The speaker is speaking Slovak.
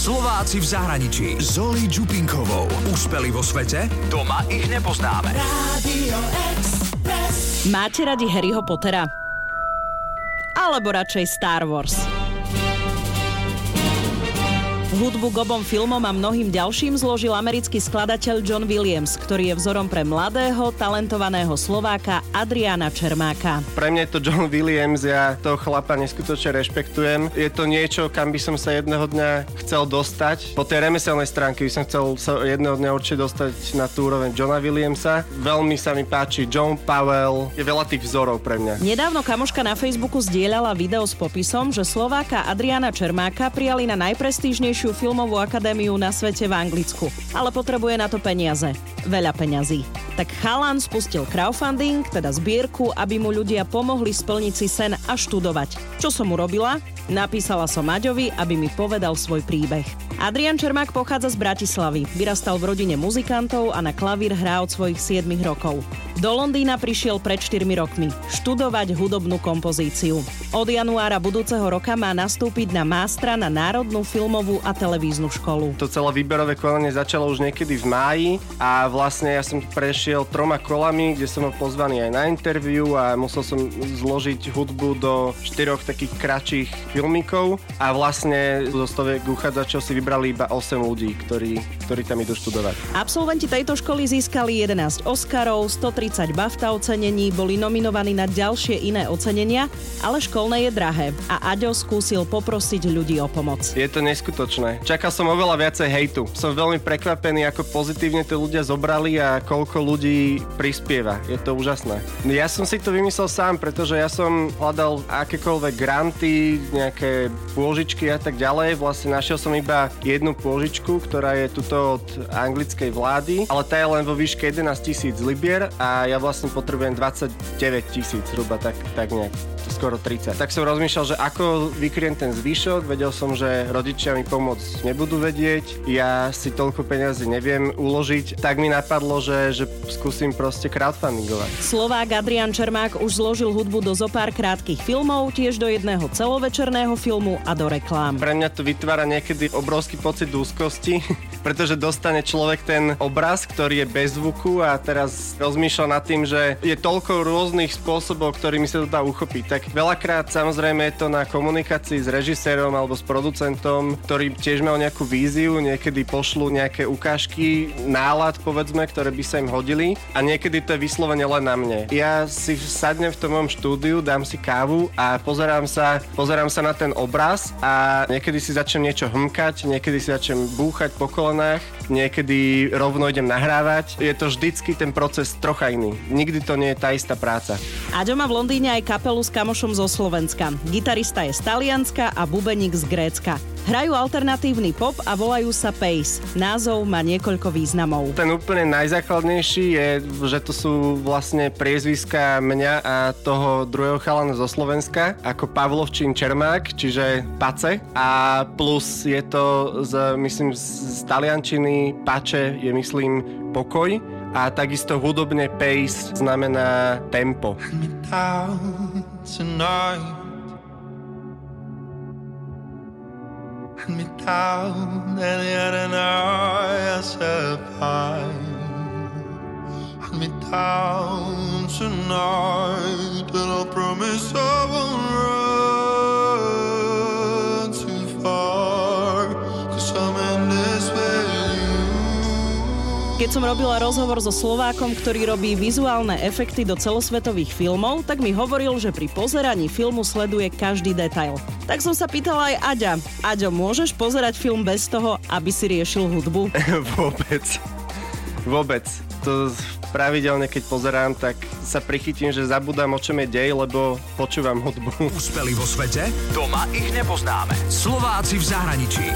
Slováci v zahraničí. Zoli Čupinkovou. Úspeli vo svete? Doma ich nepoznáme. Máte radi Harryho Pottera? Alebo radšej Star Wars? Hudbu k obom filmom a mnohým ďalším zložil americký skladateľ John Williams, ktorý je vzorom pre mladého, talentovaného Slováka Adriana Čermáka. Pre mňa je to John Williams, ja toho chlapa neskutočne rešpektujem. Je to niečo, kam by som sa jedného dňa chcel dostať. Po tej remeselnej stránke by som chcel sa jedného dňa určite dostať na tú úroveň Johna Williamsa. Veľmi sa mi páči John Powell, je veľa tých vzorov pre mňa. Nedávno kamoška na Facebooku zdieľala video s popisom, že Slováka Adriana Čermáka prijali na najprestížnejšiu najlepšiu filmovú akadémiu na svete v Anglicku, ale potrebuje na to peniaze. Veľa peňazí. Tak Chalan spustil crowdfunding, teda zbierku, aby mu ľudia pomohli splniť si sen a študovať. Čo som urobila? Napísala som Maďovi, aby mi povedal svoj príbeh. Adrian Čermák pochádza z Bratislavy. Vyrastal v rodine muzikantov a na klavír hrá od svojich 7 rokov. Do Londýna prišiel pred 4 rokmi študovať hudobnú kompozíciu. Od januára budúceho roka má nastúpiť na mástra na Národnú filmovú a televíznu školu. To celé výberové konanie začalo už niekedy v máji a vlastne ja som prešiel troma kolami, kde som bol pozvaný aj na interviu a musel som zložiť hudbu do štyroch takých kratších filmikov a vlastne zo stoviek uchádzačov si vybrali iba 8 ľudí, ktorí, ktorí tam idú študovať. Absolventi tejto školy získali 11 Oscarov, 130 40 BAFTA ocenení, boli nominovaní na ďalšie iné ocenenia, ale školné je drahé a Aďo skúsil poprosiť ľudí o pomoc. Je to neskutočné. Čakal som oveľa viacej hejtu. Som veľmi prekvapený, ako pozitívne to ľudia zobrali a koľko ľudí prispieva. Je to úžasné. Ja som si to vymyslel sám, pretože ja som hľadal akékoľvek granty, nejaké pôžičky a tak ďalej. Vlastne našiel som iba jednu pôžičku, ktorá je tuto od anglickej vlády, ale tá je len vo výške 11 tisíc libier a ja vlastne potrebujem 29 tisíc zhruba, tak, tak nejak skoro 30. Tak som rozmýšľal, že ako vykriem ten zvyšok, vedel som, že rodičia mi pomôcť nebudú vedieť, ja si toľko peniazy neviem uložiť, tak mi napadlo, že, že skúsim proste crowdfundingovať. Slovák Adrian Čermák už zložil hudbu do zopár krátkých filmov, tiež do jedného celovečerného filmu a do reklám. Pre mňa to vytvára niekedy obrovský pocit úzkosti, pretože dostane človek ten obraz, ktorý je bez zvuku a teraz rozmýšľa nad tým, že je toľko rôznych spôsobov, ktorými sa to dá uchopiť. Tak veľakrát samozrejme je to na komunikácii s režisérom alebo s producentom, ktorý tiež mal nejakú víziu, niekedy pošlu nejaké ukážky, nálad povedzme, ktoré by sa im hodili a niekedy to je vyslovene len na mne. Ja si sadnem v tom mojom štúdiu, dám si kávu a pozerám sa, pozerám sa na ten obraz a niekedy si začnem niečo hmkať, niekedy si začnem búchať po kolenách, niekedy rovno idem nahrávať. Je to vždycky ten proces trocha iný. Nikdy to nie je tá istá práca. Aďo má v Londýne aj kapelu s kamošom zo Slovenska. Gitarista je z Talianska a bubeník z Grécka. Hrajú alternatívny pop a volajú sa Pace. Názov má niekoľko významov. Ten úplne najzákladnejší je, že to sú vlastne priezviska mňa a toho druhého chalana zo Slovenska, ako Pavlovčín Čermák, čiže Pace. A plus je to z, myslím, z taliančiny Pače je, myslím, pokoj a takisto hudobne pace znamená tempo. tonight. and me down, and yet an I survive, and me down to know. Keď som robila rozhovor so Slovákom, ktorý robí vizuálne efekty do celosvetových filmov, tak mi hovoril, že pri pozeraní filmu sleduje každý detail. Tak som sa pýtala aj Aďa. Aďo, môžeš pozerať film bez toho, aby si riešil hudbu? Vôbec. Vôbec. To pravidelne, keď pozerám, tak sa prichytím, že zabudám, o čom je dej, lebo počúvam hudbu. Úspeli vo svete? Doma ich nepoznáme. Slováci v zahraničí.